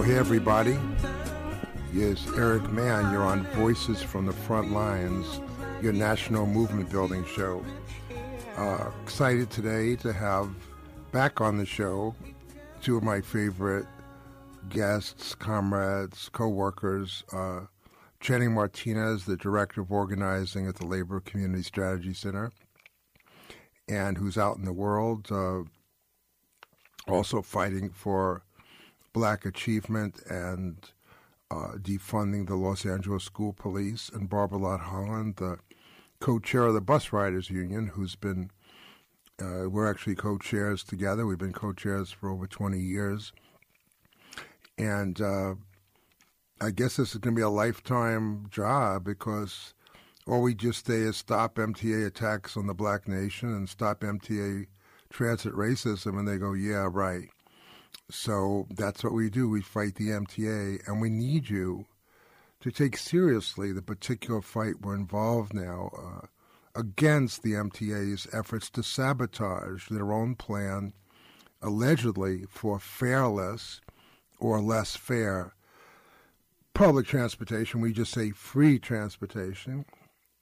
So, hey everybody. Yes, Eric Mann. You're on Voices from the Front Lines, your national movement building show. Uh, excited today to have back on the show two of my favorite guests, comrades, co-workers. Uh, Channing Martinez, the director of organizing at the Labor Community Strategy Center, and who's out in the world, uh, also fighting for black achievement and uh, defunding the Los Angeles School Police, and Barbara Lott Holland, the co-chair of the Bus Riders Union, who's been uh, we're actually co-chairs together. We've been co-chairs for over 20 years, and uh, I guess this is going to be a lifetime job because all we just say is stop MTA attacks on the black nation and stop MTA transit racism, and they go, yeah, right. So that's what we do. We fight the MTA, and we need you to take seriously the particular fight we're involved now uh, against the MTA's efforts to sabotage their own plan, allegedly for fareless or less fair public transportation. We just say free transportation,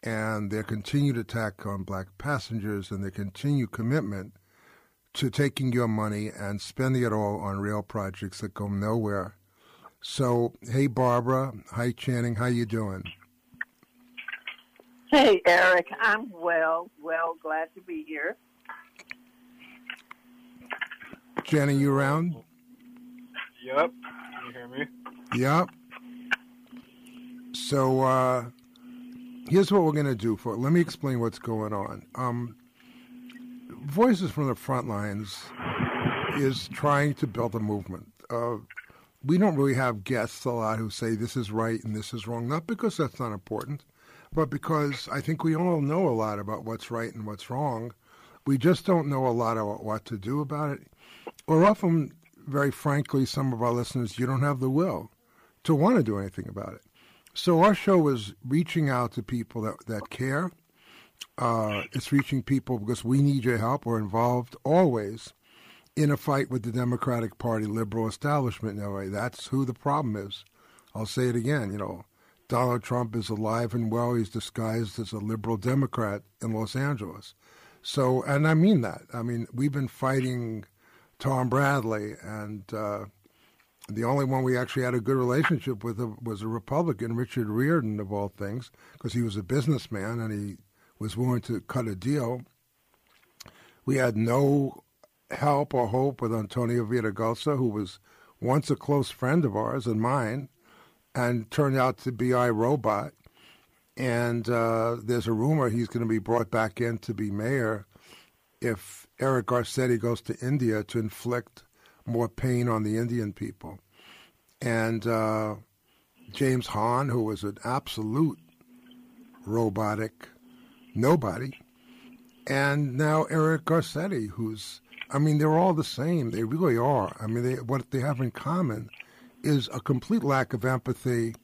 and their continued attack on black passengers and their continued commitment to taking your money and spending it all on rail projects that go nowhere. So, hey Barbara, hi Channing, how you doing? Hey, Eric. I'm well. Well, glad to be here. Channing, you around? Yep. Can you hear me? Yep. So, uh, here's what we're going to do. For let me explain what's going on. Um, Voices from the Front Lines is trying to build a movement. Uh, we don't really have guests a lot who say this is right and this is wrong, not because that's not important, but because I think we all know a lot about what's right and what's wrong. We just don't know a lot about what to do about it. Or often, very frankly, some of our listeners, you don't have the will to want to do anything about it. So our show is reaching out to people that, that care. Uh, it's reaching people because we need your help. We're involved always in a fight with the Democratic Party liberal establishment in LA. That's who the problem is. I'll say it again. You know, Donald Trump is alive and well. He's disguised as a liberal Democrat in Los Angeles. So, and I mean that. I mean, we've been fighting Tom Bradley, and uh, the only one we actually had a good relationship with was a Republican, Richard Riordan, of all things, because he was a businessman and he was willing to cut a deal. We had no help or hope with Antonio Villaraigosa, who was once a close friend of ours and mine, and turned out to be iRobot. And uh, there's a rumor he's going to be brought back in to be mayor if Eric Garcetti goes to India to inflict more pain on the Indian people. And uh, James Hahn, who was an absolute robotic nobody, and now Eric Garcetti, who's, I mean, they're all the same. They really are. I mean, they, what they have in common is a complete lack of empathy,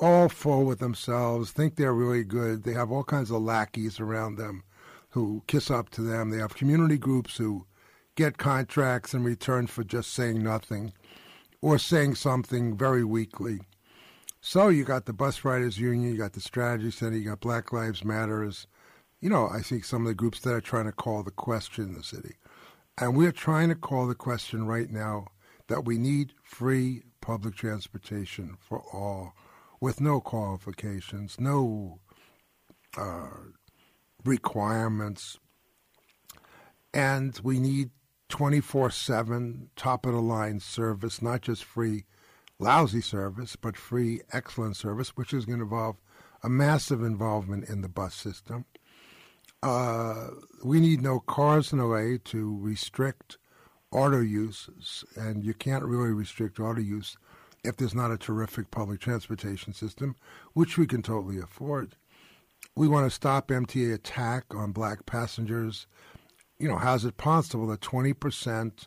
all full with themselves, think they're really good. They have all kinds of lackeys around them who kiss up to them. They have community groups who get contracts in return for just saying nothing or saying something very weakly. So you got the Bus Riders Union, you got the Strategy Center, you got Black Lives Matters. You know, I think some of the groups that are trying to call the question in the city. And we're trying to call the question right now that we need free public transportation for all with no qualifications, no uh, requirements. And we need 24 7 top of the line service, not just free lousy service, but free excellent service, which is going to involve a massive involvement in the bus system. Uh, we need no cars in LA to restrict auto use, and you can't really restrict auto use if there's not a terrific public transportation system, which we can totally afford. We want to stop MTA attack on black passengers. You know, how's it possible that 20%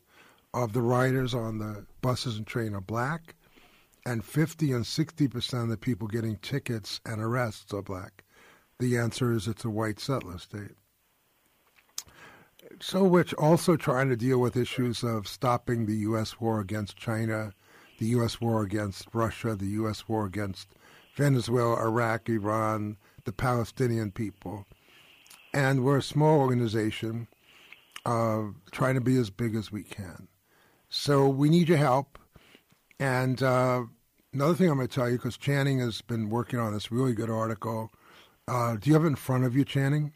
of the riders on the buses and train are black, and 50 and 60% of the people getting tickets and arrests are black? The answer is it's a white settler state. So we're also trying to deal with issues of stopping the U.S. war against China, the U.S. war against Russia, the U.S. war against Venezuela, Iraq, Iran, the Palestinian people. And we're a small organization uh, trying to be as big as we can. So we need your help. And uh, another thing I'm going to tell you, because Channing has been working on this really good article. Uh, do you have it in front of you, Channing?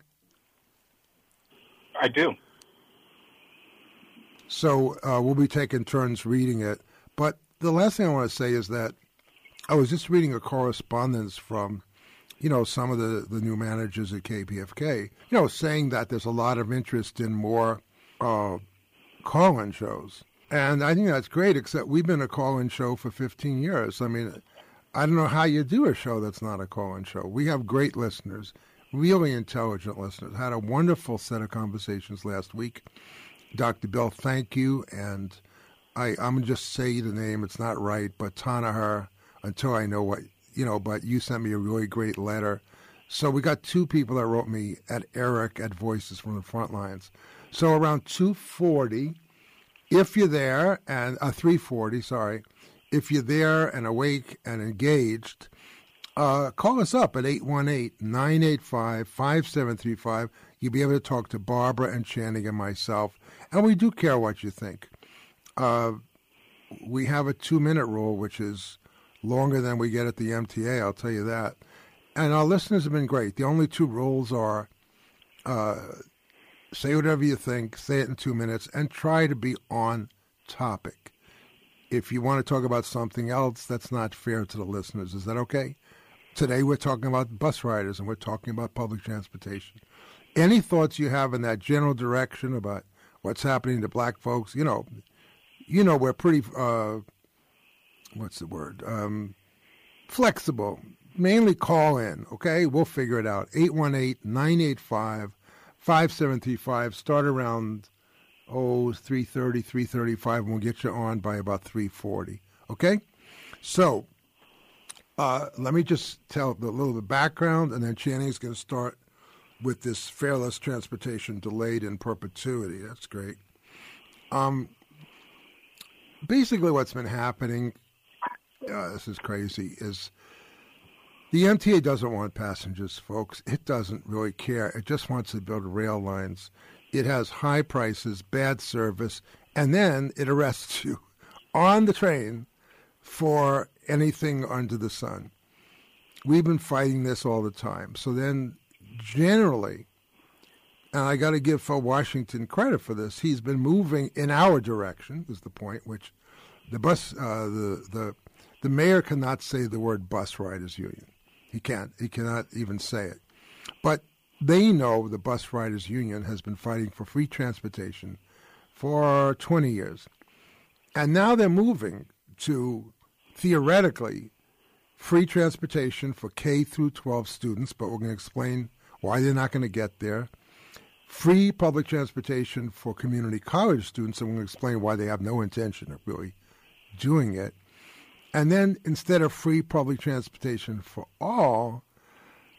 I do. So uh, we'll be taking turns reading it. But the last thing I want to say is that I was just reading a correspondence from, you know, some of the, the new managers at KPFK, you know, saying that there's a lot of interest in more uh, call-in shows. And I think that's great, except we've been a call-in show for 15 years. I mean, I don't know how you do a show that's not a call-in show. We have great listeners, really intelligent listeners. Had a wonderful set of conversations last week. Dr. Bill, thank you. And I, I'm going to just say the name. It's not right, but Tanaher, until I know what, you know, but you sent me a really great letter. So we got two people that wrote me at Eric at Voices from the Front Lines. So around 240, if you're there, and uh, 340, sorry, if you're there and awake and engaged, uh, call us up at 818 985 5735. You'll be able to talk to Barbara and Channing and myself. And we do care what you think. Uh, we have a two minute rule, which is longer than we get at the MTA, I'll tell you that. And our listeners have been great. The only two rules are uh, say whatever you think, say it in two minutes, and try to be on topic. If you want to talk about something else, that's not fair to the listeners. Is that okay? Today we're talking about bus riders and we're talking about public transportation. Any thoughts you have in that general direction about what's happening to black folks? You know, you know we're pretty uh, what's the word? Um, flexible. Mainly call in, okay? We'll figure it out. 818-985 5735. Start around oh 330 335 and we'll get you on by about 340 okay so uh, let me just tell a little bit background and then channing's going to start with this fareless transportation delayed in perpetuity that's great um, basically what's been happening uh, this is crazy is the MTA doesn't want passengers, folks. It doesn't really care. It just wants to build rail lines. It has high prices, bad service, and then it arrests you on the train for anything under the sun. We've been fighting this all the time. So then, generally, and I got to give Phil Washington credit for this. He's been moving in our direction. Is the point which the bus, uh, the the the mayor cannot say the word bus riders union. He can't. He cannot even say it. But they know the bus riders union has been fighting for free transportation for 20 years. And now they're moving to theoretically free transportation for K through 12 students, but we're going to explain why they're not going to get there. free public transportation for community college students. I'm going to explain why they have no intention of really doing it. And then instead of free public transportation for all,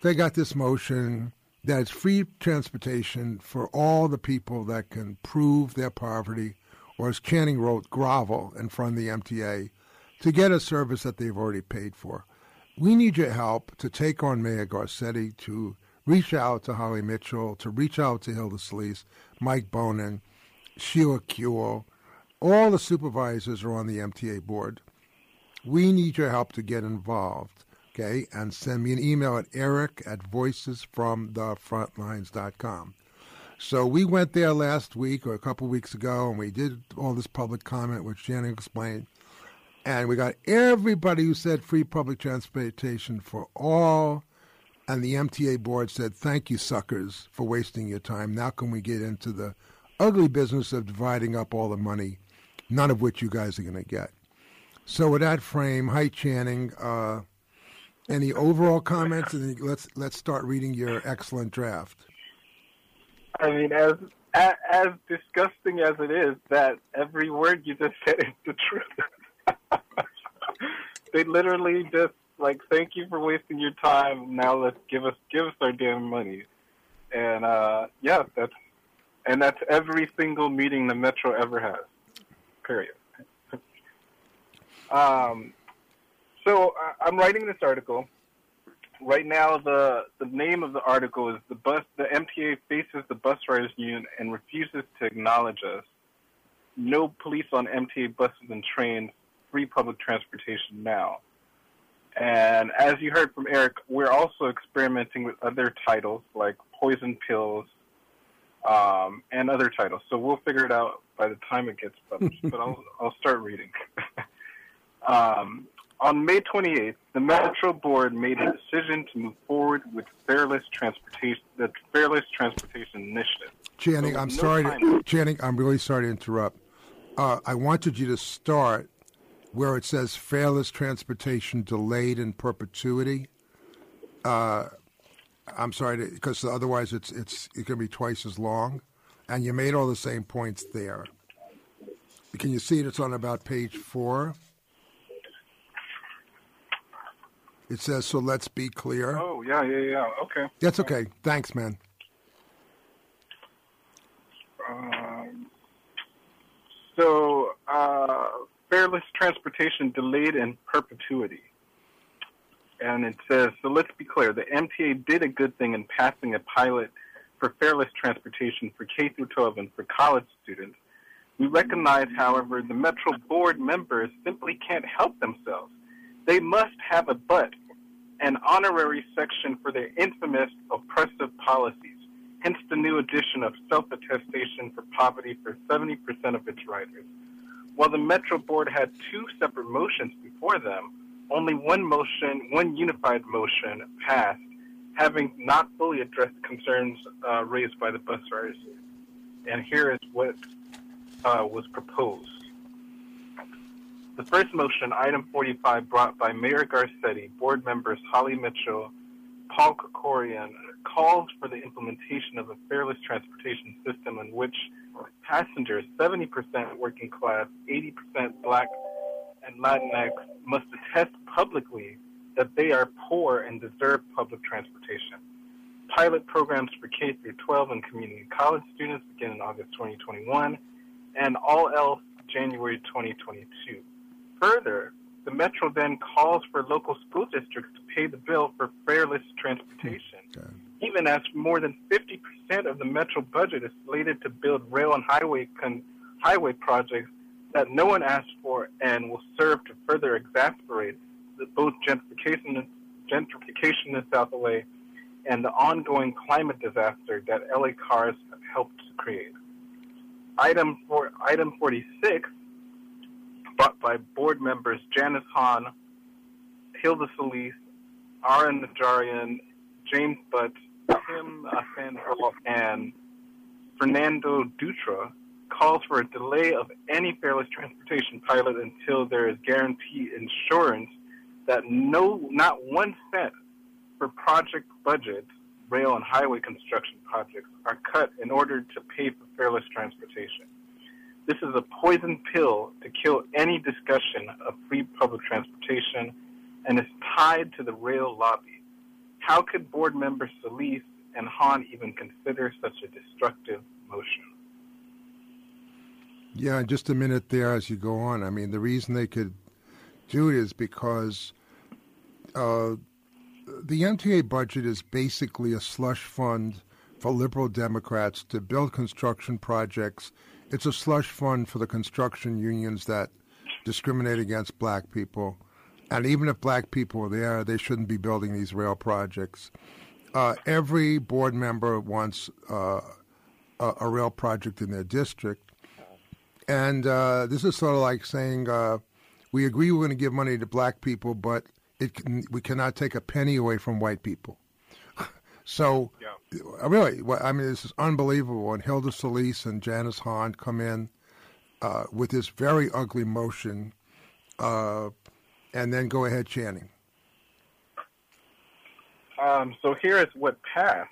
they got this motion that it's free transportation for all the people that can prove their poverty, or as Channing wrote, grovel in front of the MTA to get a service that they've already paid for. We need your help to take on Mayor Garcetti, to reach out to Holly Mitchell, to reach out to Hilda Solis, Mike Bonin, Sheila Kuehl. All the supervisors are on the MTA board. We need your help to get involved, okay? And send me an email at eric at voicesfromthefrontlines.com. So we went there last week or a couple weeks ago, and we did all this public comment, which Janet explained. And we got everybody who said free public transportation for all. And the MTA board said, thank you, suckers, for wasting your time. Now can we get into the ugly business of dividing up all the money, none of which you guys are going to get. So with that frame, hi Channing. Uh, any overall comments? And let's let's start reading your excellent draft. I mean, as as disgusting as it is, that every word you just said is the truth. they literally just like, thank you for wasting your time. Now let's give us give us our damn money. And uh, yeah, that's and that's every single meeting the Metro ever has. Period. Um, so uh, I'm writing this article. Right now, the the name of the article is the bus. The MTA faces the bus riders union and refuses to acknowledge us. No police on MTA buses and trains. Free public transportation now. And as you heard from Eric, we're also experimenting with other titles like Poison Pills um, and other titles. So we'll figure it out by the time it gets published. but I'll, I'll start reading. um, on May 28th, the Metro Board made a decision to move forward with Fareless Transportation, the Fareless Transportation Initiative. Channing, So I'm no sorry. To, Channing, I'm really sorry to interrupt. Uh, I wanted you to start where it says fareless transportation delayed in perpetuity. Uh, I'm sorry because otherwise it's it's it can be twice as long, and you made all the same points there. Can you see it? It's on about page four. It says, "So let's be clear." Oh, yeah, yeah, yeah. Okay. That's okay. Thanks, man. Um, so, uh, Fareless Transportation delayed in perpetuity. And it says, so let's be clear, the MTA did a good thing in passing a pilot for fareless transportation for K through 12 and for college students. We recognize, however, the Metro Board members simply can't help themselves. They must have a but, an honorary section for their infamous oppressive policies, hence the new addition of self-attestation for poverty for 70% of its riders. While the Metro Board had two separate motions before them, only one motion, one unified motion passed, having not fully addressed concerns uh, raised by the bus riders. And here is what uh, was proposed. The first motion, item 45, brought by Mayor Garcetti, board members Holly Mitchell, Paul Krekorian, calls for the implementation of a fareless transportation system in which passengers, 70% working class, 80% black, and Latinx, must attest publicly that they are poor and deserve public transportation. Pilot programs for K through 12 and community college students begin in August 2021, and all else January 2022. Further, the Metro then calls for local school districts to pay the bill for fareless transportation, hmm. Okay. even as more than 50% of the Metro budget is slated to build rail and highway con- highway projects that no one asked for and will serve to further exacerbate the, both gentrification, gentrification in South LA and the ongoing climate disaster that LA cars have helped to create. Item, for, item 46 brought by board members Janice Hahn, Hilda Solis, Ara Najarian, James Butt, Tim Sandoval, and Fernando Dutra calls for a delay of any fareless transportation pilot until there is guaranteed insurance that no, not one cent for project budget rail, and highway construction projects are cut in order to pay for fareless transportation. This is a poison pill to kill any discussion of free public transportation and is tied to the rail lobby. How could board members Solis and Hahn even consider such a destructive motion? Yeah, just a minute there as you go on. I mean, the reason they could do it is because uh, the MTA budget is basically a slush fund for liberal Democrats to build construction projects. It's a slush fund for the construction unions that discriminate against black people. And even if black people are there, they shouldn't be building these rail projects. Uh, every board member wants uh, a, a, rail project in their district. And uh, this is sort of like saying, uh, we agree we're going to give money to black people, but can, we cannot take a penny away from white people. So, yeah. Uh, really, I mean, this is unbelievable. And Hilda Solis and Janice Hahn come in uh, with this very ugly motion, uh, and then go ahead Channing. Um, so here is what passed,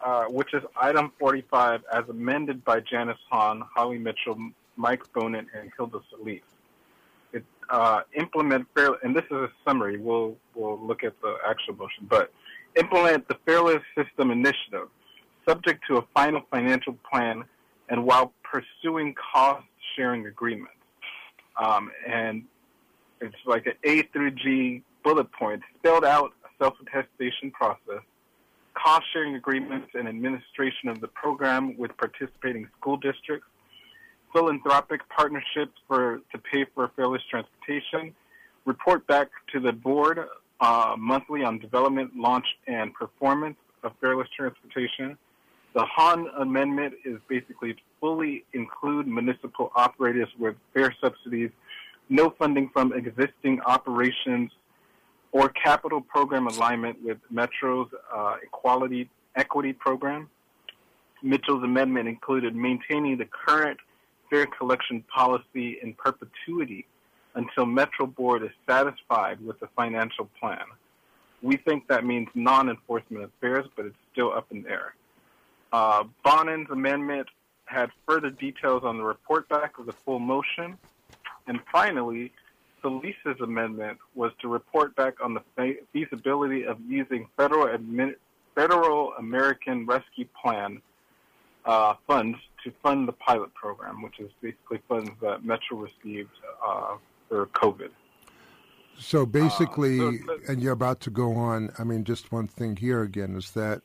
uh, which is item 45 as amended by Janice Hahn, Holly Mitchell, Mike Bonin, and Hilda Solis uh, implement fairly, and this is a summary. We'll we'll look at the actual motion, but implement the Fareless System Initiative, subject to a final financial plan, and while pursuing cost sharing agreements. Um, and it's like an A through G bullet point spelled out a self attestation process, cost sharing agreements, and administration of the program with participating school districts philanthropic partnerships for to pay for fareless transportation, report back to the board uh, monthly on development, launch, and performance of fareless transportation. The Hahn amendment is basically fully include municipal operators with fare subsidies, no funding from existing operations or capital program alignment with Metro's uh, equality equity program. Mitchell's amendment included maintaining the current fare collection policy in perpetuity until Metro Board is satisfied with the financial plan. We think that means non-enforcement of fares, but it's still up in the air. Uh, Bonin's amendment had further details on the report back of the full motion. And finally, Solis's amendment was to report back on the feasibility of using federal, admin- federal American Rescue Plan uh, funds to fund the pilot program, which is basically funds that Metro received uh, for COVID. So basically, uh, so, and you're about to go on. I mean, just one thing here again is that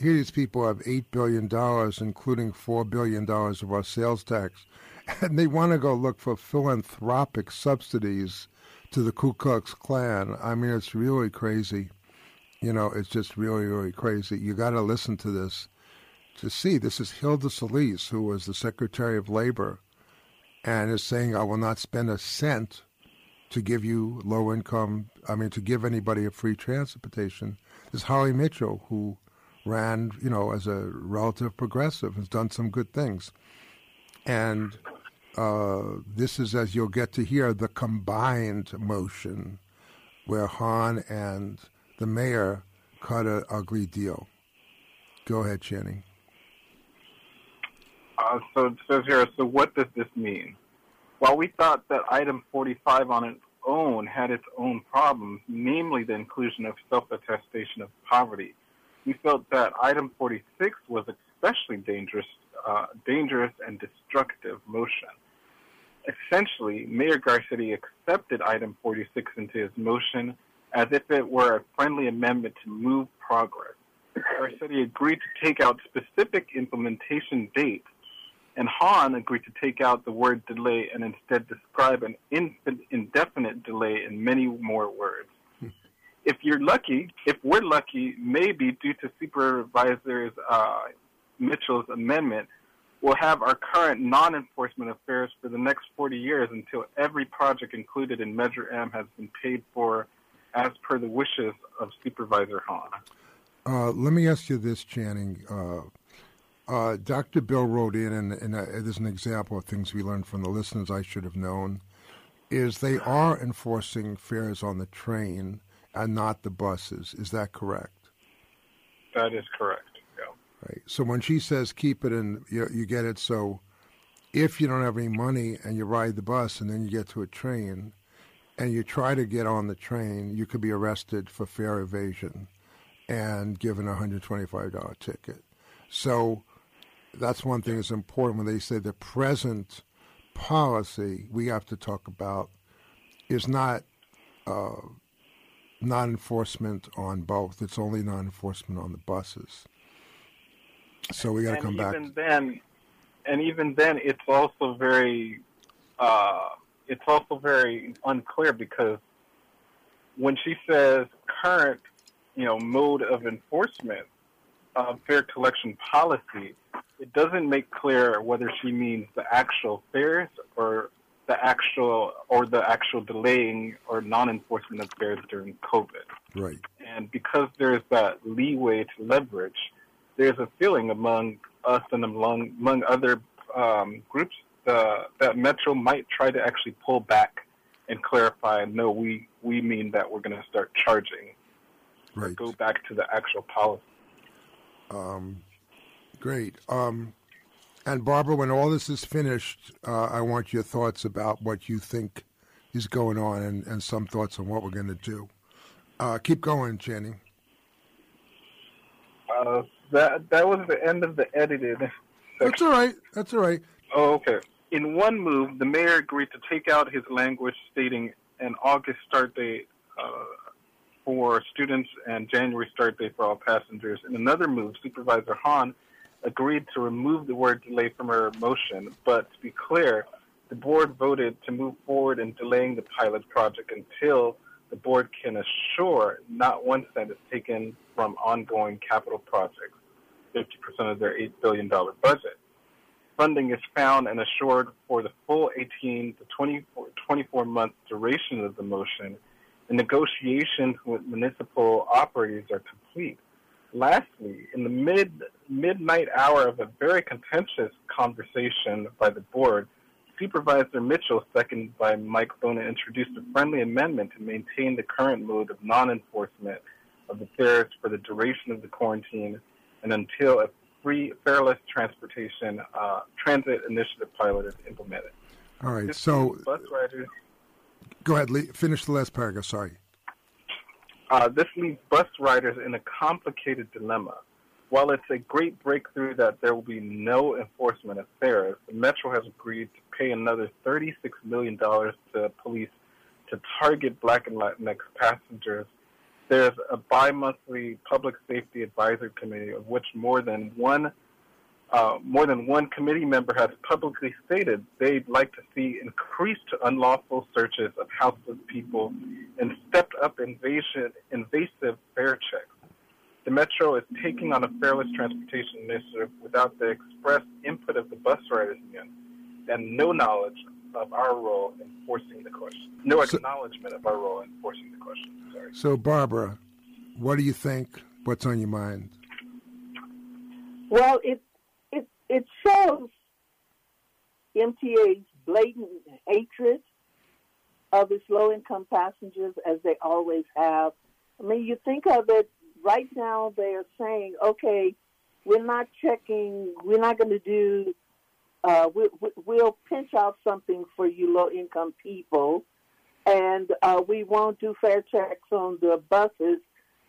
here these people have eight billion dollars, including four billion dollars of our sales tax, and they want to go look for philanthropic subsidies to the Ku Klux Klan. I mean, it's really crazy. You know, it's just really, really crazy. You got to listen to this to see. This is Hilda Solis, who was the Secretary of Labor, and is saying, I will not spend a cent to give you low income, I mean, to give anybody a free transportation. This Holly Mitchell, who ran, you know, as a relative progressive, has done some good things. And uh, this is, as you'll get to hear, the combined motion where Hahn and the mayor cut an ugly deal. Go ahead, Channing. Uh, so it says here, so what does this mean? While we thought that item 45 on its own had its own problems, namely the inclusion of self-attestation of poverty, we felt that item 46 was especially dangerous, uh, dangerous and destructive motion. Essentially, Mayor Garcetti accepted item 46 into his motion as if it were a friendly amendment to move progress. Garcetti agreed to take out specific implementation dates and Hahn agreed to take out the word delay and instead describe an indefinite delay in many more words. Hmm. if you're lucky, if we're lucky, maybe due to Supervisor uh, Mitchell's amendment, we'll have our current non-enforcement affairs for the next 40 years until every project included in Measure M has been paid for as per the wishes of Supervisor Hahn. Uh, let me ask you this, Channing. Uh, uh, Dr. Bill wrote in, and, and uh, there's an example of things we learned from the listeners I should have known, is they are enforcing fares on the train and not the buses. Is that correct? That is correct. Yeah. Right. So when she says keep it and you, you get it, so if you don't have any money and you ride the bus and then you get to a train and you try to get on the train, you could be arrested for fare evasion and given a $125 ticket. So that's one thing that's important when they say the present policy we have to talk about is not uh, non-enforcement on both. It's only non-enforcement on the buses. So we got to come back. Even then, and even then, it's also very, uh, it's also very unclear because when she says current, you know, mode of enforcement, uh, fare collection policy, it doesn't make clear whether she means the actual fares or the actual or the actual delaying or non-enforcement of fares during COVID. Right. And because there's that leeway to leverage, there's a feeling among us and among among other um, groups uh, that Metro might try to actually pull back and clarify. No, we we mean that we're going to start charging. Right. Go back to the actual policy. Um, great. Um, and Barbara, when all this is finished, uh, I want your thoughts about what you think is going on and, and some thoughts on what we're going to do. Uh, keep going, Channing. Uh, that that was the end of the edited. Section. That's all right. That's all right. Oh, okay. In one move, the mayor agreed to take out his language stating an August start date uh, for students and January start date for all passengers. In another move, Supervisor Hahn agreed to remove the word delay from her motion, but to be clear, the board voted to move forward in delaying the pilot project until the board can assure not one cent is taken from ongoing capital projects, 50% of their $8 billion budget. Funding is found and assured for the full 18 to 24, 24 month duration of the motion, and negotiations with municipal operators are complete. Lastly, in the mid midnight hour of a very contentious conversation by the board, Supervisor Mitchell, seconded by Mike Bonin, introduced a friendly amendment to maintain the current mode of non-enforcement of the fares for the duration of the quarantine and until a free, fareless transportation uh, transit initiative pilot is implemented. All right. So bus riders. Go ahead. Lee, Finish the last paragraph. Sorry. Uh, this leaves bus riders in a complicated dilemma. While it's a great breakthrough that there will be no enforcement of fares, the Metro has agreed to pay another $36 million to police to target Black and Latinx passengers. There's a bi-monthly public safety advisory committee of which more than one uh, more than one committee member has publicly stated they'd like to see increased unlawful searches of houseless people and stepped up invasion, invasive fare checks. The Metro is taking on a fareless transportation initiative without the express input of the bus riders union and no knowledge of our role in forcing the question. No So- acknowledgement of our role in forcing the question. Sorry. So, Barbara, what do you think? What's on your mind? Well, it it shows MTA's blatant hatred of its low-income passengers, as they always have. I mean, you think of it right now. They are saying, "Okay, we're not checking. We're not going to do. Uh, we, we, we'll pinch out something for you low-income people, and uh, we won't do fare checks on the buses."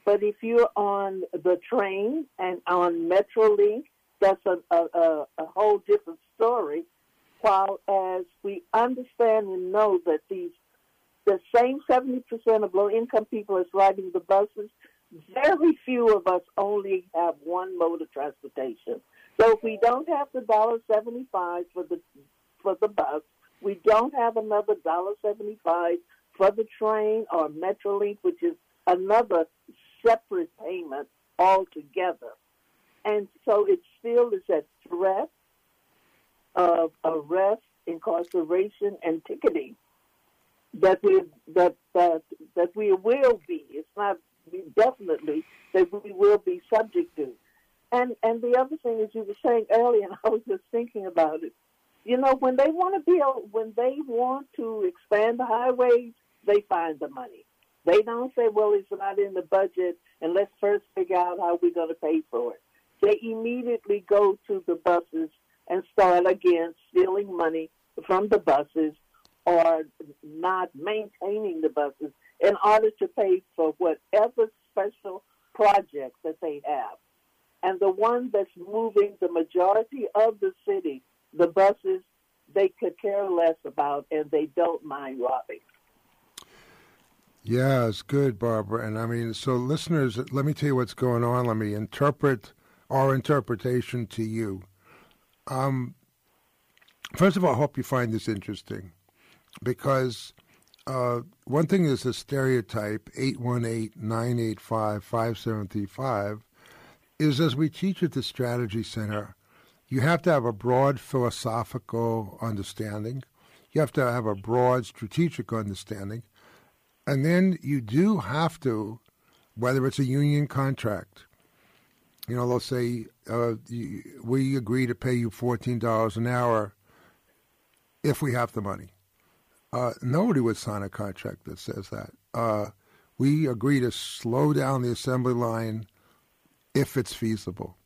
But if you're on the train and on MetroLink, that's a, a, a, whole different story. While as we understand and know that these the same 70% of low income people is riding the buses, very few of us only have one mode of transportation. So if we don't have the dollar seventy five for the for the bus, we don't have another dollar seventy five for the train or MetroLink, which is another separate payment altogether. And so it still is at threat of arrest, incarceration, and ticketing that we that that that we will be. It's not definitely that we will be subject to. And and the other thing is you were saying earlier, and I was just thinking about it. You know, when they want to build, when they want to expand the highways, they find the money. They don't say, well, it's not in the budget, and let's first figure out how we're going to pay for it. They immediately go to the buses and start again stealing money from the buses or not maintaining the buses in order to pay for whatever special projects that they have. And the one that's moving the majority of the city, the buses, they could care less about and they don't mind robbing. Yeah, it's good, Barbara. And I mean, so listeners, let me tell you what's going on. Let me interpret our interpretation to you. Um, first of all, I hope you find this interesting because uh, one thing is a stereotype 818 985 5735 is as we teach at the Strategy Center, you have to have a broad philosophical understanding, you have to have a broad strategic understanding, and then you do have to, whether it's a union contract, you know, they'll say, uh, we agree to pay you $14 an hour if we have the money. Uh, nobody would sign a contract that says that. Uh, we agree to slow down the assembly line if it's feasible.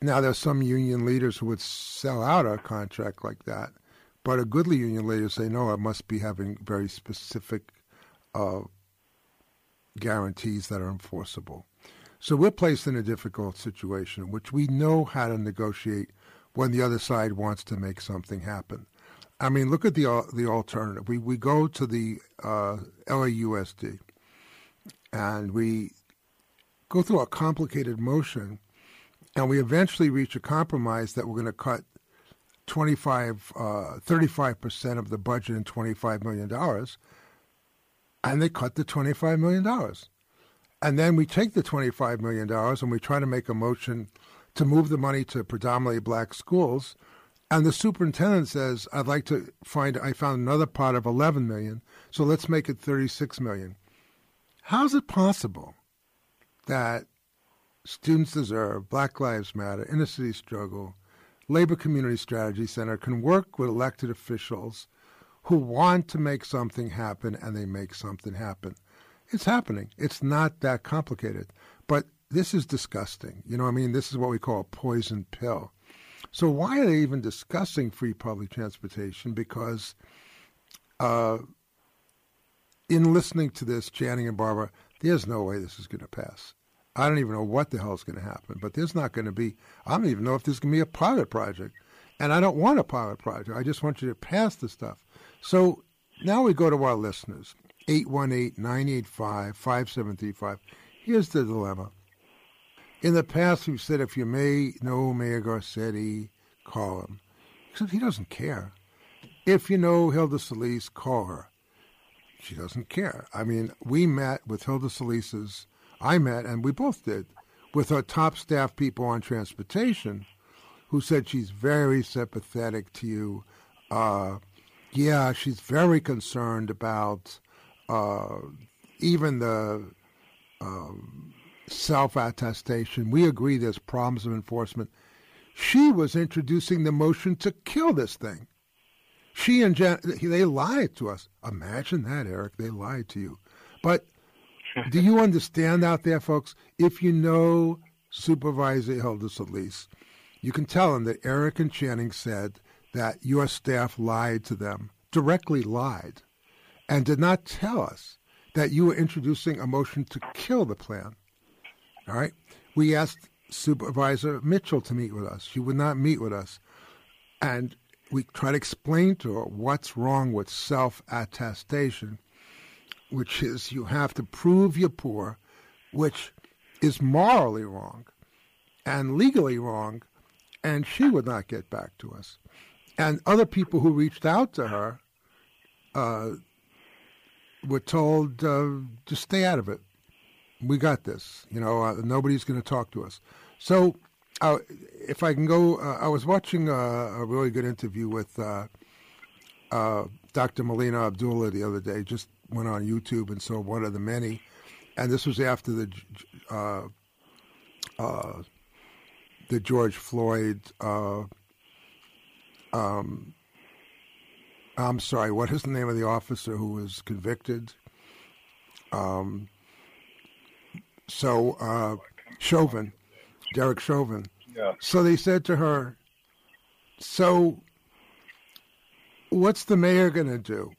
Now, there's some union leaders who would sell out a contract like that, but a goodly union leader say, no, it must be having very specific uh, guarantees that are enforceable. So we're placed in a difficult situation which we know how to negotiate when the other side wants to make something happen. I mean, look at the uh, the alternative. We we go to the uh, LAUSD, and we go through a complicated motion, and we eventually reach a compromise that we're going to cut 25, uh, 35% of the budget in $25 million, and they cut the $25 million. And then we take the $25 million and we try to make a motion to move the money to predominantly black schools. And the superintendent says, I'd like to find, I found another pot of 11 million, so let's make it 36 million. How's it possible that Students Deserve, Black Lives Matter, Inner City Struggle, Labor Community Strategy Center can work with elected officials who want to make something happen and they make something happen. It's happening. It's not that complicated. But this is disgusting. You know what I mean? This is what we call a poison pill. So why are they even discussing free public transportation? Because uh, in listening to this, Channing and Barbara, there's no way this is going to pass. I don't even know what the hell is going to happen, but there's not going to be, I don't even know if there's going to be a pilot project. And I don't want a pilot project. I just want you to pass the stuff. So now we go to our listeners 818 985 5735. Here's the dilemma. In the past, we've said if you may know Mayor Garcetti, call him. Except he doesn't care. If you know Hilda Solis, call her. She doesn't care. I mean, we met with Hilda Solis's I met, and we both did, with our top staff people on transportation, who said she's very sympathetic to you. Uh, yeah, she's very concerned about uh, even the um, self attestation. We agree there's problems of enforcement. She was introducing the motion to kill this thing. She and Jan, they lied to us. Imagine that, Eric. They lied to you. But do you understand out there, folks? If you know Supervisor Hilda Solis, you can tell him that Eric and Channing said that your staff lied to them, directly lied, and did not tell us that you were introducing a motion to kill the plan. All right? We asked Supervisor Mitchell to meet with us. She would not meet with us. And we tried to explain to her what's wrong with self attestation which is you have to prove you're poor, which is morally wrong and legally wrong, and she would not get back to us. And other people who reached out to her uh, were told, uh, just stay out of it. We got this. You know, uh, nobody's going to talk to us. So, uh, if I can go, uh, I was watching a, a, really good interview with uh, Dr. Melina Abdullah the other day, just went on YouTube and saw one of the many, and this was after the uh, uh, the George Floyd. Uh, um, I'm sorry, what is the name of the officer who was convicted? Um, so uh, Chauvin, Derek Chauvin. Yeah. So they said to her, "So, what's the mayor going to do?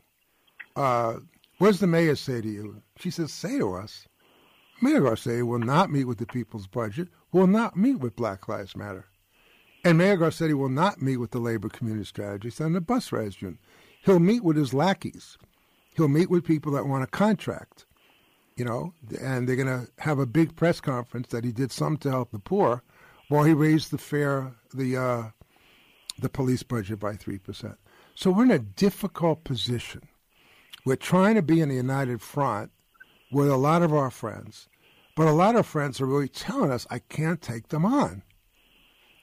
Uh, what does the mayor say to you?" She says, "Say to us, Mayor Garcetti will not meet with the people's budget, will not meet with Black Lives Matter, and Mayor Garcetti will not meet with the labor community strategists and the bus union. He'll meet with his lackeys. He'll meet with people that want a contract." you know, and they're going to have a big press conference that he did some to help the poor, while he raised the fare, the uh, the police budget by three percent. So we're in a difficult position. We're trying to be in a united front with a lot of our friends, but a lot of friends are really telling us, "I can't take them on.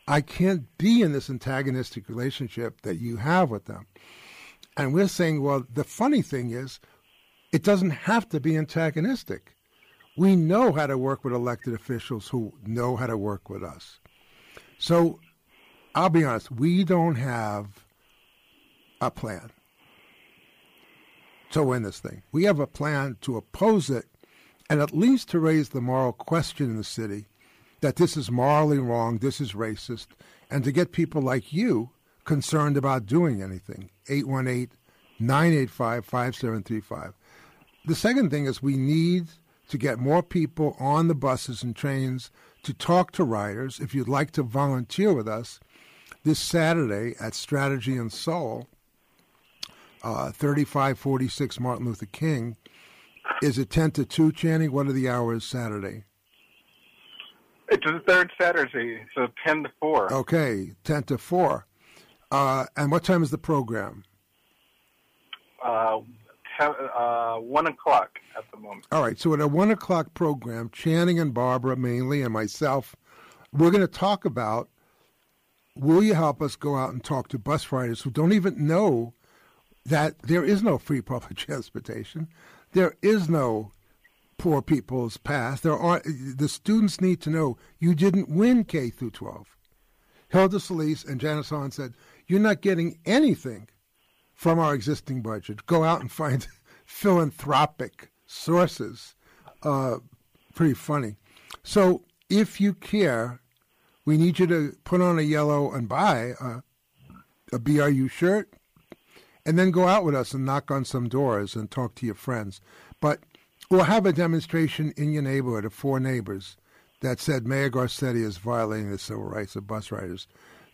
I can't be in this antagonistic relationship that you have with them." And we're saying, well, the funny thing is, it doesn't have to be antagonistic. We know how to work with elected officials who know how to work with us. So I'll be honest, we don't have a plan to win this thing. We have a plan to oppose it and at least to raise the moral question in the city that this is morally wrong, this is racist, and to get people like you concerned about doing anything. 818 985 5735. The second thing is we need to get more people on the buses and trains to talk to riders. If you'd like to volunteer with us this Saturday at Strategy and Soul, uh, 3546 Martin Luther King, is it 10 to 2, Channing? What are the hours Saturday? It's the third Saturday, so 10 to 4. Okay, 10 to 4. Uh, and what time is the program? Uh, ten, uh, 1 o'clock at the moment. All right, so at a 1 o'clock program, Channing and Barbara mainly and myself, we're going to talk about will you help us go out and talk to bus riders who don't even know that there is no free public transportation, there is no poor people's path. There are the students need to know you didn't win K through 12. Hilda Solis and Janice Hahn said you're not getting anything from our existing budget. Go out and find philanthropic sources. Uh, pretty funny. So if you care, we need you to put on a yellow and buy a, a BRU shirt and then go out with us and knock on some doors and talk to your friends. But we'll have a demonstration in your neighborhood of four neighbors that said Mayor Garcetti is violating the civil rights of bus riders.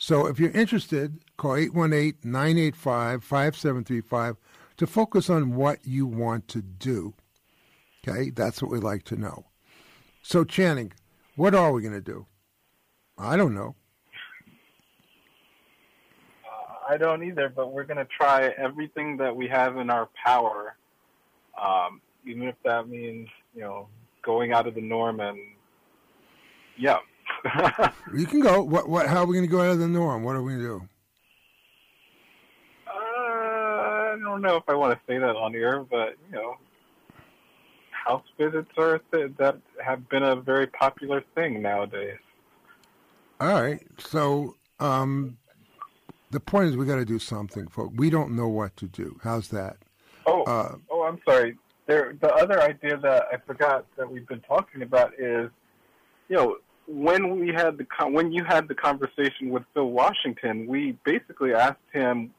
So if you're interested, call 818-985-5735 to focus on what you want to do. Okay, that's what we like to know. So Channing, what are we going to do? I don't know. I don't either, but we're going to try everything that we have in our power, um, even if that means, you know, going out of the norm and, yeah. you can go. What? What? How are we going to go out of the norm? What are we going to do? Uh, I don't know if I want to say that on air, but you know, house visits are th- that have been a very popular thing nowadays. All right. So, um, the point is, we got to do something. Folks. We don't know what to do. How's that? Oh, Uh, oh, I'm sorry. There, the other idea that I forgot that we've been talking about is, you know, when we had the con- when you had the conversation with Phil Washington, we basically asked him,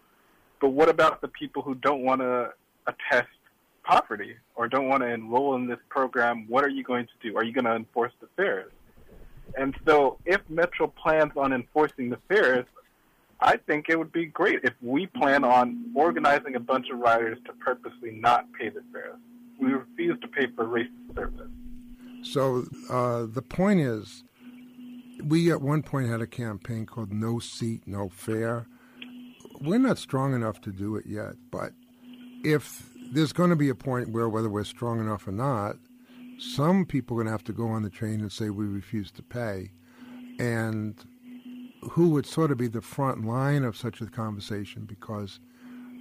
but what about the people who don't want to attest poverty or don't want to enroll in this program? What are you going to do? Are you going to enforce the fares? And so, if Metro plans on enforcing the fares, I think it would be great if we plan on organizing a bunch of riders to purposely not pay the fares. We refuse to pay for racist service. So uh, the point is, we at one point had a campaign called "No Seat, No Fare." We're not strong enough to do it yet, but if there's going to be a point where, whether we're strong enough or not, some people are going to have to go on the train and say we refuse to pay, and who would sort of be the front line of such a conversation because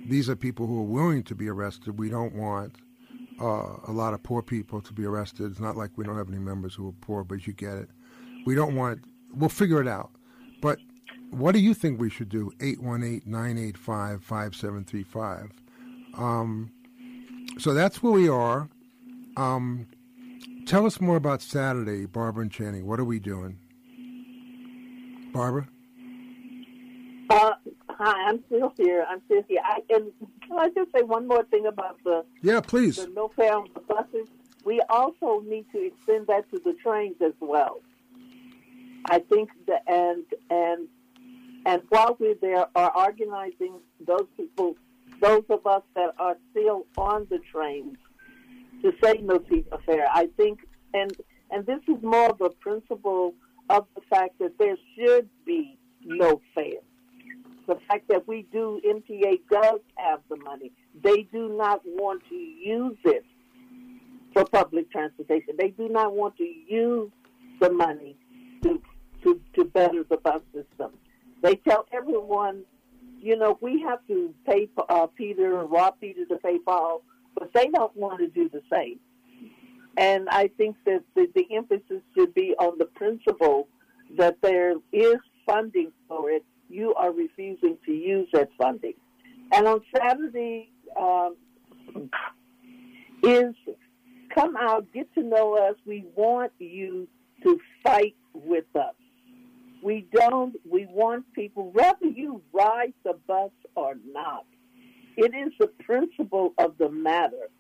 these are people who are willing to be arrested. We don't want uh, a lot of poor people to be arrested. It's not like we don't have any members who are poor, but you get it. We don't want. We'll figure it out. But what do you think we should do? 818-985-5735. Um, so that's where we are. Um, tell us more about Saturday, Barbara and Channing. What are we doing? Barbara? Uh, hi, I'm still here. I'm still here. I, and can I just say one more thing about the yeah, please the no fare on the buses? We also need to extend that to the trains as well. I think that and and and while we're there, are organizing those people, those of us that are still on the trains, to say no seat affair. I think, and and this is more of a principle of the fact that there should be no fare. The fact that we do, MTA does have the money. They do not want to use it for public transportation. They do not want to use the money to to, to better the bus system. They tell everyone, you know, we have to pay uh, Peter and rob Peter to pay Paul, but they don't want to do the same. And I think that the, the emphasis should be on the principle that there is funding for it. You are refusing to use that funding. And on Saturday um, is come out, get to know us. We want you to fight with us. We don't, we want people, whether you ride the bus or not, it is the principle of the matter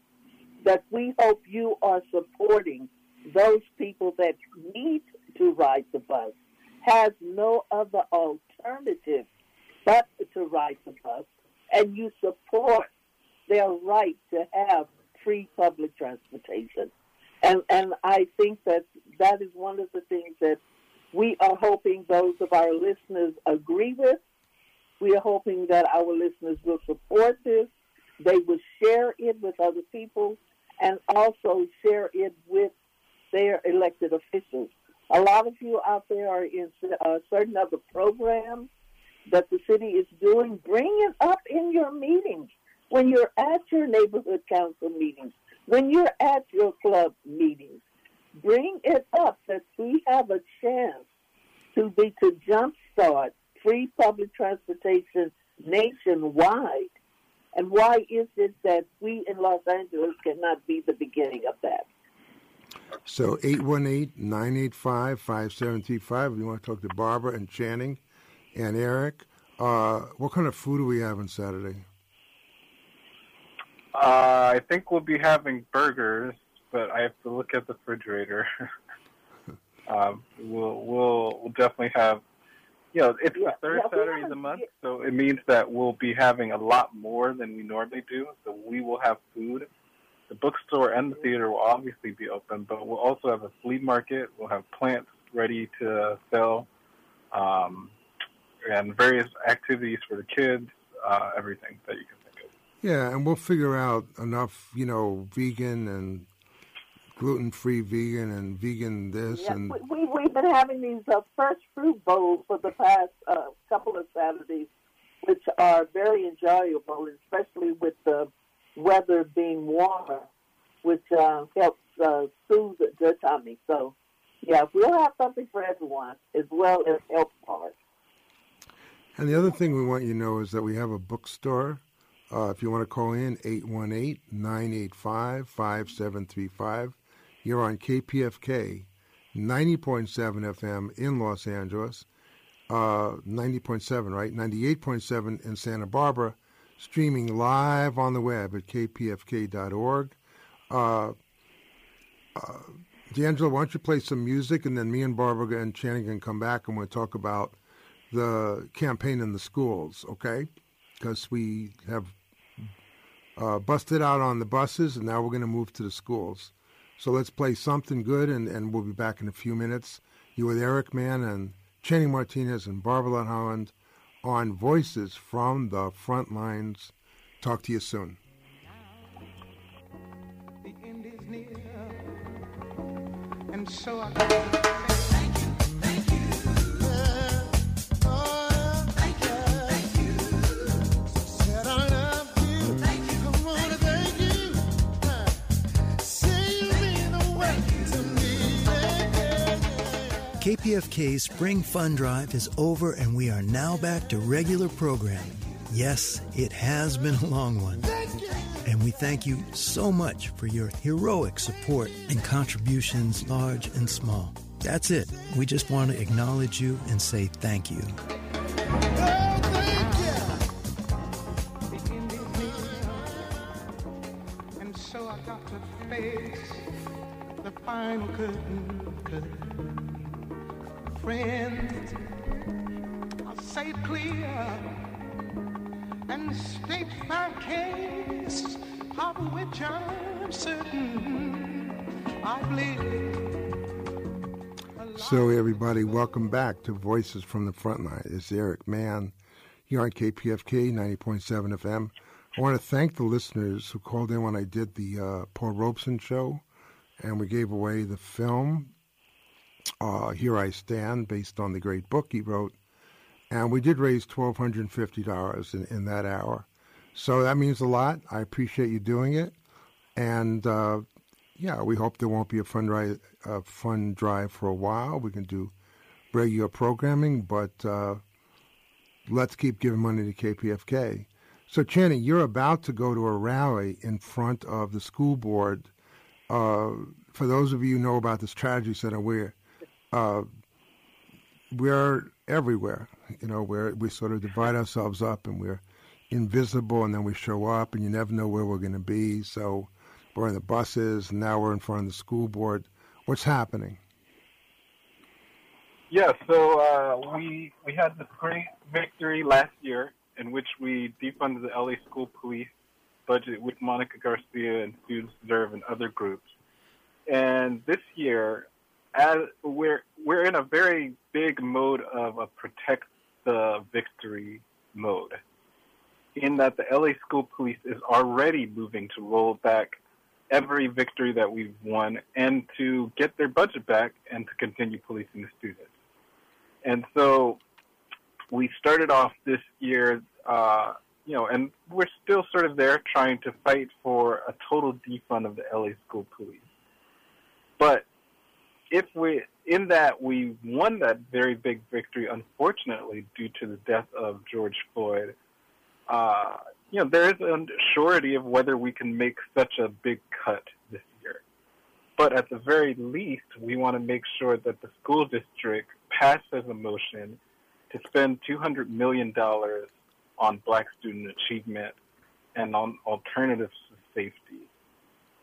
that we hope you are supporting those people that need to ride the bus, has no other alternative but to ride the bus, and you support their right to have free public transportation. And, and I think that that is one of the things that we are hoping those of our listeners agree with. We are hoping that our listeners will support this. They will share it with other people and also share it with their elected officials. A lot of you out there are in uh, certain other programs that the city is doing. Bring it up in your meetings when you're at your neighborhood council meetings, when you're at your club meetings bring it up that we have a chance to be to jumpstart free public transportation nationwide. And why is it that we in Los Angeles cannot be the beginning of that? So 818-985-5735. We want to talk to Barbara and Channing and Eric. Uh, what kind of food do we have on Saturday? Uh, I think we'll be having burgers but I have to look at the refrigerator. um, we'll we'll we'll definitely have. You know, it's yeah, the third yeah, Saturday of the month, so it means that we'll be having a lot more than we normally do. So we will have food. The bookstore and the theater will obviously be open, but we'll also have a flea market. We'll have plants ready to sell, um, and various activities for the kids. Uh, everything that you can think of. Yeah, and we'll figure out enough, you know, vegan and gluten-free vegan and vegan this yeah, and we, we have been having these uh, fresh fruit bowls for the past uh, couple of Saturdays, which are very enjoyable, especially with the weather being warmer, which uh, helps uh, soothe the tummy. So, yeah, we'll have something for everyone as well as health part. And the other thing we want you to know is that we have a bookstore. Uh, if you want to call in, 818 985 5735. You're on KPFK, 90.7 FM in Los Angeles, uh, 90.7, right? 98.7 in Santa Barbara, streaming live on the web at kpfk.org. Uh, uh, D'Angelo, why don't you play some music, and then me and Barbara and Channing can come back and we'll talk about the campaign in the schools, okay? Because we have uh, busted out on the buses, and now we're going to move to the schools. So let's play something good, and, and we'll be back in a few minutes. You with Eric Mann and Channing Martinez and Barbara Holland on Voices from the Front Lines. Talk to you soon. KPFK's Spring Fun Drive is over and we are now back to regular programming. Yes, it has been a long one. And we thank you so much for your heroic support and contributions, large and small. That's it. We just want to acknowledge you and say thank you. And so I got to face the final curtain. curtain. Friends, I'll say it clear and state my case, of which I'm certain I've lived. So, everybody, welcome back to Voices from the Frontline. It's Eric Mann here on KPFK 90.7 FM. I want to thank the listeners who called in when I did the uh, Paul Robeson show, and we gave away the film uh, Here I Stand, based on the great book he wrote. And we did raise $1,250 in, in that hour. So that means a lot. I appreciate you doing it. And uh, yeah, we hope there won't be a fund, ri- a fund drive for a while. We can do regular programming, but uh, let's keep giving money to KPFK. So, Channing, you're about to go to a rally in front of the school board. Uh, for those of you who know about the strategy center, we're uh, we're everywhere. You know, where we sort of divide ourselves up, and we're invisible, and then we show up, and you never know where we're going to be. So, we're in the buses, and now we're in front of the school board. What's happening? Yeah, so uh, we we had this great victory last year in which we defunded the LA School Police budget with Monica Garcia and Students Deserve and other groups. And this year, as we're we're in a very big mode of a protect the victory mode, in that the LA School Police is already moving to roll back every victory that we've won and to get their budget back and to continue policing the students. And so we started off this year, uh, you know, and we're still sort of there trying to fight for a total defund of the LA School Police. But if we, in that we won that very big victory, unfortunately, due to the death of George Floyd, uh, you know, there is a surety of whether we can make such a big cut this year. But at the very least, we want to make sure that the school district passes a motion to spend $200 million on black student achievement and on alternatives to safety.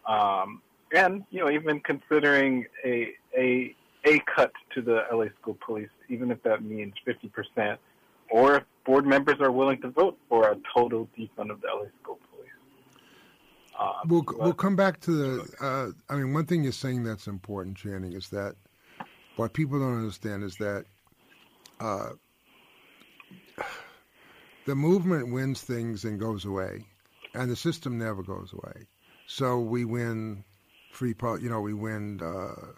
Um, and, you know, even considering a, a, a cut to the LA School Police, even if that means 50%, or if board members are willing to vote for a total defund of the LA School Police. Um, we'll, but, we'll come back to the. Uh, I mean, one thing you're saying that's important, Channing, is that what people don't understand is that uh, the movement wins things and goes away, and the system never goes away. So we win free, part. you know, we win uh,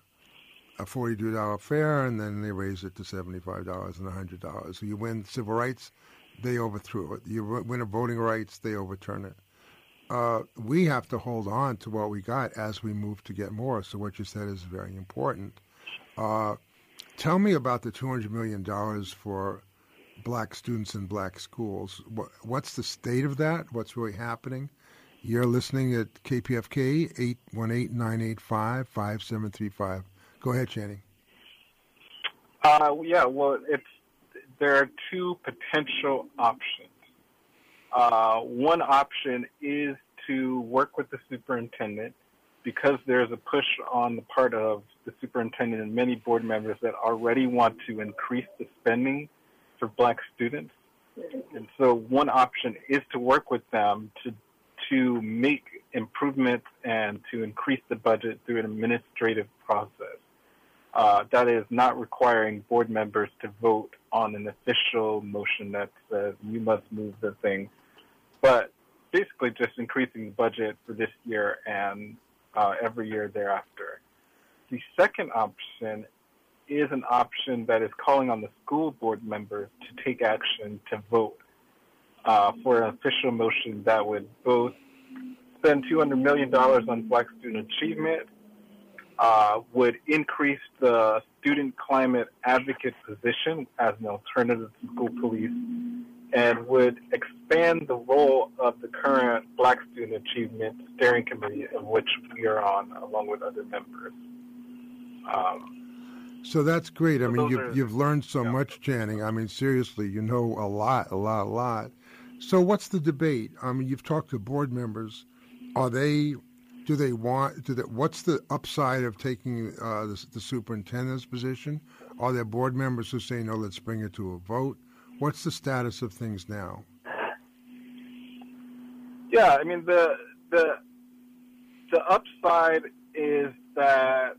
a forty-two dollar fare, and then they raise it to seventy-five dollars and hundred dollars. So you win civil rights, they overthrew it. You win a voting rights, they overturn it. Uh, we have to hold on to what we got as we move to get more. So what you said is very important. Uh, tell me about the two hundred million dollars for black students in black schools. What, what's the state of that? What's really happening? You're listening at KPFK 818-985-5735. Go ahead, Channing. Uh, yeah, well, it's there are two potential options. Uh, one option is to work with the superintendent because there's a push on the part of the superintendent and many board members that already want to increase the spending for black students. And so one option is to work with them to to make improvements and to increase the budget through an administrative process. Uh, that is not requiring board members to vote on an official motion that says you must move the thing, but basically just increasing the budget for this year and uh, every year thereafter. The second option is an option that is calling on the school board members to take action to vote uh, for an official motion that would both spend $200 million on black student achievement, uh, would increase the student climate advocate position as an alternative to school police, and would expand the role of the current Black Student Achievement Steering Committee, of which we are on, along with other members. Um, so that's great. So I mean, you've, are, you've learned so yeah. much, Channing. I mean, seriously, you know a lot, a lot, a lot. So what's the debate? I mean, you've talked to board members. Are they do they want? Do they, what's the upside of taking uh, the, the, superintendent's position? Are there board members who say no? Let's bring it to a vote. What's the status of things now? Yeah, I mean the the the upside is that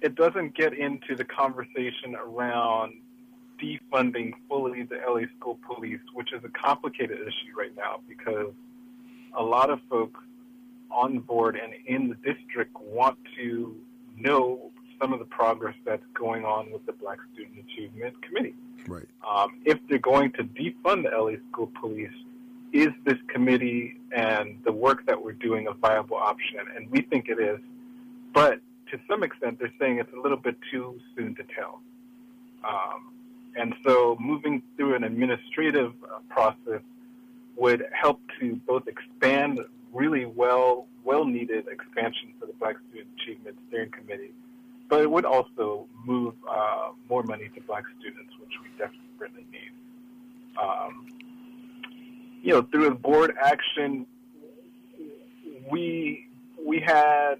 it doesn't get into the conversation around defunding fully the LA School Police, which is a complicated issue right now because a lot of folks on board and in the district want to know some of the progress that's going on with the Black Student Achievement Committee. Right. Um, if they're going to defund the LA School Police, is this committee and the work that we're doing a viable option? And we think it is. But to some extent, they're saying it's a little bit too soon to tell. Um, and so moving through an administrative uh, process would help to both expand really well, well needed expansion for the Black Student Achievement Steering Committee, but it would also move uh, more money to Black students, which we desperately need. Um, you know, through board action, we we had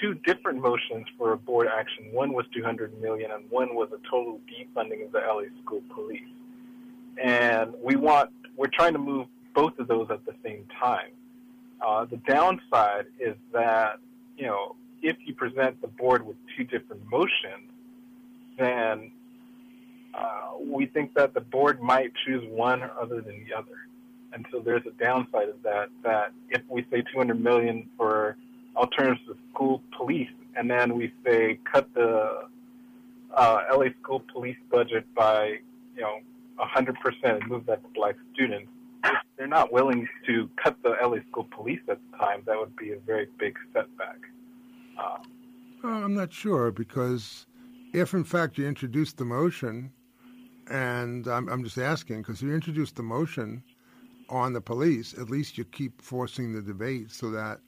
two different motions for a board action. One was 200 million, and one was a total defunding of the LA School Police. And we want we're trying to move both of those at the same time. Uh, the downside is that, you know, if you present the board with two different motions, then uh, we think that the board might choose one other than the other. And so there's a downside of that, that if we say 200 million for alternatives to school police, and then we say cut the uh, LA school police budget by, you know, 100% and move that to black students, if they're not willing to cut the LA School Police at the time, that would be a very big setback. Well, I'm not sure because if in fact you introduce the motion, and I'm, I'm just asking because you introduce the motion on the police, at least you keep forcing the debate so that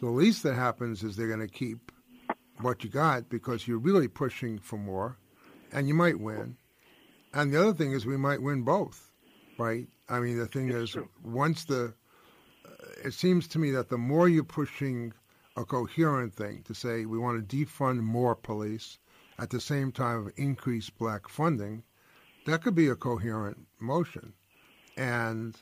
the least that happens is they're going to keep what you got because you're really pushing for more, and you might win. And the other thing is we might win both, right? I mean, the thing it's is, true. once the, uh, it seems to me that the more you're pushing a coherent thing to say we want to defund more police at the same time of increase black funding, that could be a coherent motion. And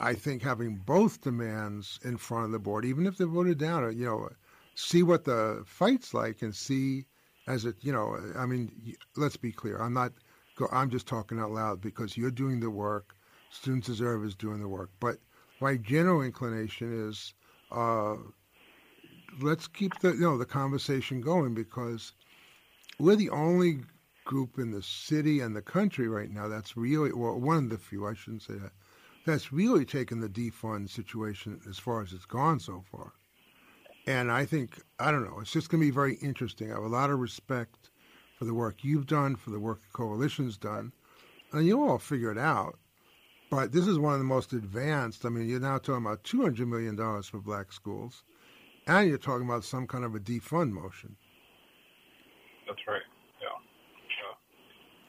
I think having both demands in front of the board, even if they're voted down, you know, see what the fight's like and see as it, you know, I mean, let's be clear. I'm not I'm just talking out loud because you're doing the work. Students Deserve is doing the work. But my general inclination is uh, let's keep the you know the conversation going because we're the only group in the city and the country right now that's really well one of the few I shouldn't say that that's really taken the defund situation as far as it's gone so far. And I think I don't know, it's just going to be very interesting. I have a lot of respect for the work you've done, for the work the coalition's done, and you'll all figure it out. But this is one of the most advanced. I mean, you're now talking about $200 million for black schools, and you're talking about some kind of a defund motion. That's right.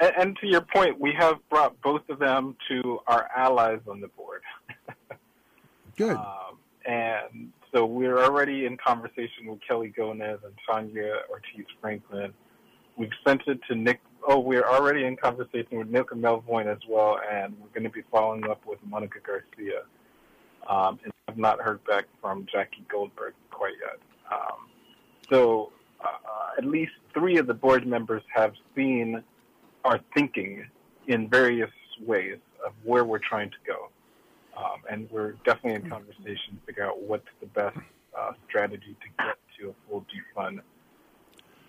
And, and to your point, we have brought both of them to our allies on the board. Good. Um, and so we're already in conversation with Kelly Gonez and Tanya Ortiz Franklin We've sent it to Nick. Oh, we're already in conversation with Nick Melvoin as well, and we're going to be following up with Monica Garcia. Um, and I've not heard back from Jackie Goldberg quite yet. Um, so uh, at least three of the board members have seen our thinking in various ways of where we're trying to go. Um, and we're definitely in conversation to figure out what's the best uh, strategy to get to a full defund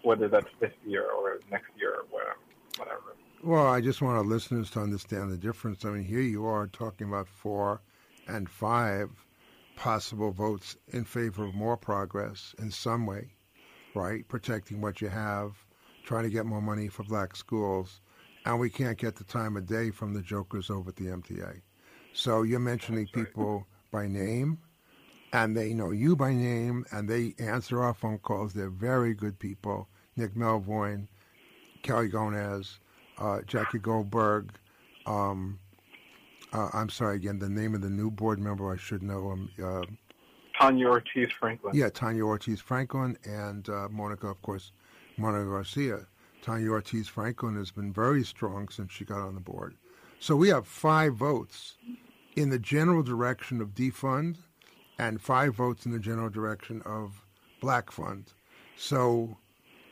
whether that's this year or next year or whatever. whatever. Well, I just want our listeners to understand the difference. I mean, here you are talking about four and five possible votes in favor of more progress in some way, right? Protecting what you have, trying to get more money for black schools. and we can't get the time of day from the jokers over at the MTA. So you're mentioning That's right. people by name, and they know you by name, and they answer our phone calls. They're very good people. Nick Melvoin, Kelly Gonez, uh, Jackie Goldberg. Um, uh, I'm sorry again. The name of the new board member I should know. Um, uh, Tanya Ortiz Franklin. yeah, Tanya Ortiz Franklin and uh, Monica, of course, Monica Garcia. Tanya Ortiz Franklin has been very strong since she got on the board. So we have five votes in the general direction of defund and five votes in the general direction of black fund. So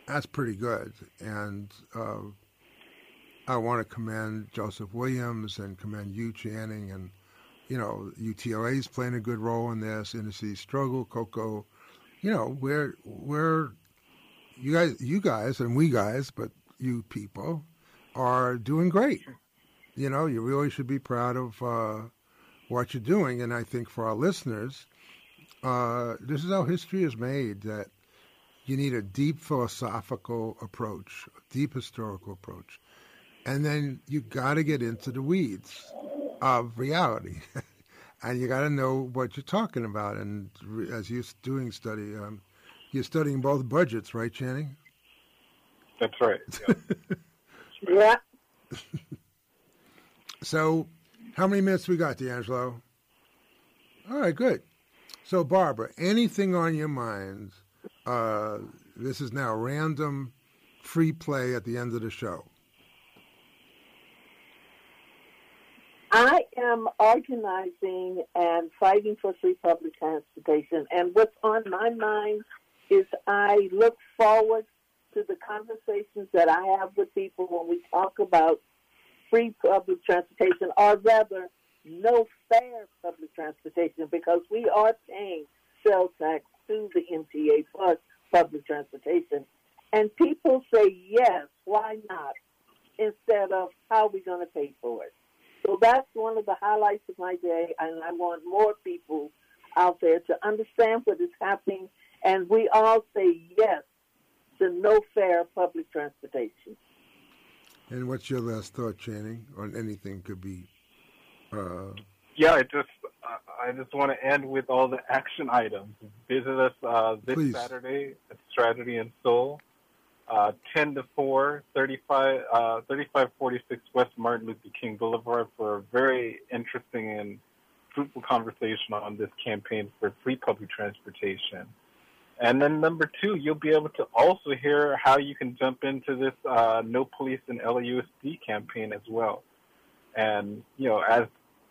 that's pretty good. And uh, I want to commend Joseph Williams and commend you, Channing, and you know, UTLA is playing a good role in this. Inner City Struggle, Coco. You know, we're we're you guys, you guys, and we guys, but you people are doing great. You know, you really should be proud of uh, what you're doing. And I think for our listeners, uh, this is how history is made. That you need a deep philosophical approach, a deep historical approach, and then you got to get into the weeds of reality. and you got to know what you're talking about. And as you're doing study, um, you're studying both budgets, right, Channing? That's right. Yeah. Yeah. So, how many minutes we got, D'Angelo? All right, good. So, Barbara, anything on your mind? Uh, this is now random, free play at the end of the show. I am organizing and fighting for free public transportation. And what's on my mind is I look forward to the conversations that I have with people when we talk about free public transportation, or rather, no fair public transportation, because we are paying sales tax to the MTA for public transportation. And people say, yes, why not? Instead of how are we going to pay for it? So that's one of the highlights of my day, and I want more people out there to understand what is happening, and we all say yes to no fare public transportation. And what's your last thought, Channing, on anything could be? Uh, Yeah, I just I- I just want to end with all the action items. Visit us uh, this Please. Saturday at Strategy and Soul, uh, 10 to 4, 35, uh, 3546 West Martin Luther King Boulevard for a very interesting and fruitful conversation on this campaign for free public transportation. And then number two, you'll be able to also hear how you can jump into this uh, No Police in LAUSD campaign as well. And you know, as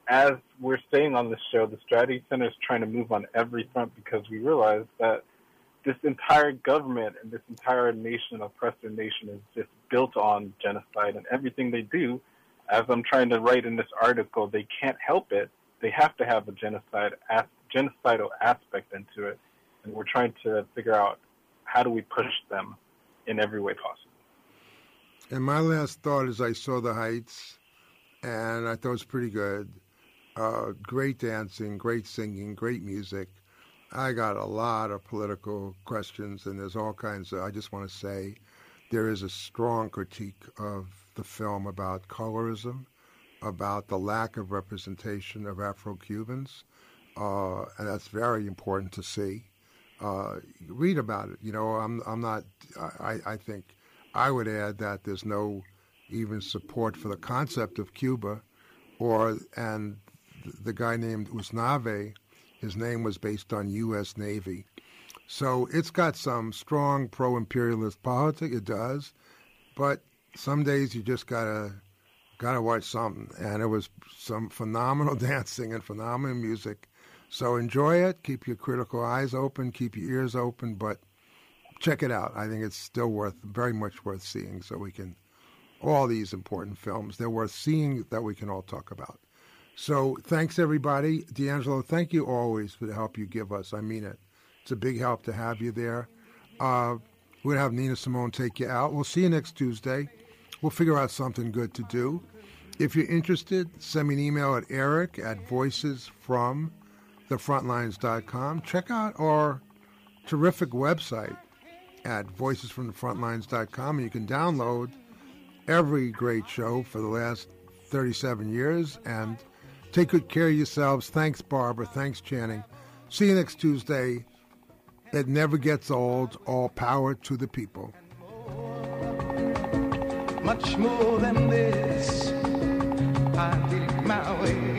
as we're saying on this show, the Strategy Center is trying to move on every front because we realize that this entire government and this entire nation, oppressor nation, is just built on genocide, and everything they do, as I'm trying to write in this article, they can't help it. They have to have a genocide genocidal aspect into it, and we're trying to figure out how do we push them in every way possible. and my last thought is I saw the Heights, and I thought it was pretty good. Uh, great dancing, great singing, great music. I got a lot of political questions, and there's all kinds of. I just want to say there is a strong critique of the film about colorism, about the lack of representation of Afro Cubans, uh, and that's very important to see. Uh, read about it. You know, I'm I'm not. I, I think I would add that there's no even support for the concept of Cuba, or and the guy named Usnavi, his name was based on U.S. Navy. So it's got some strong pro-imperialist politics. It does, but some days you just gotta gotta watch something. And it was some phenomenal dancing and phenomenal music. So enjoy it. Keep your critical eyes open. Keep your ears open. But check it out. I think it's still worth, very much worth seeing. So we can, all these important films, they're worth seeing that we can all talk about. So thanks everybody, D'Angelo. Thank you always for the help you give us. I mean it. It's a big help to have you there. Uh, gonna have Nina Simone take you out. We'll see you next Tuesday. We'll figure out something good to do. If you're interested, send me an email at eric at voicesfromthefrontlines.com. Check out our terrific website at voicesfromthefrontlines.com and you can download every great show for the last 37 years. And take good care of yourselves. Thanks, Barbara. Thanks, Channing. See you next Tuesday. It never gets old. All power to the people. Much more than this, I did my way.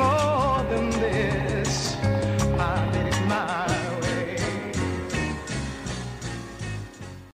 along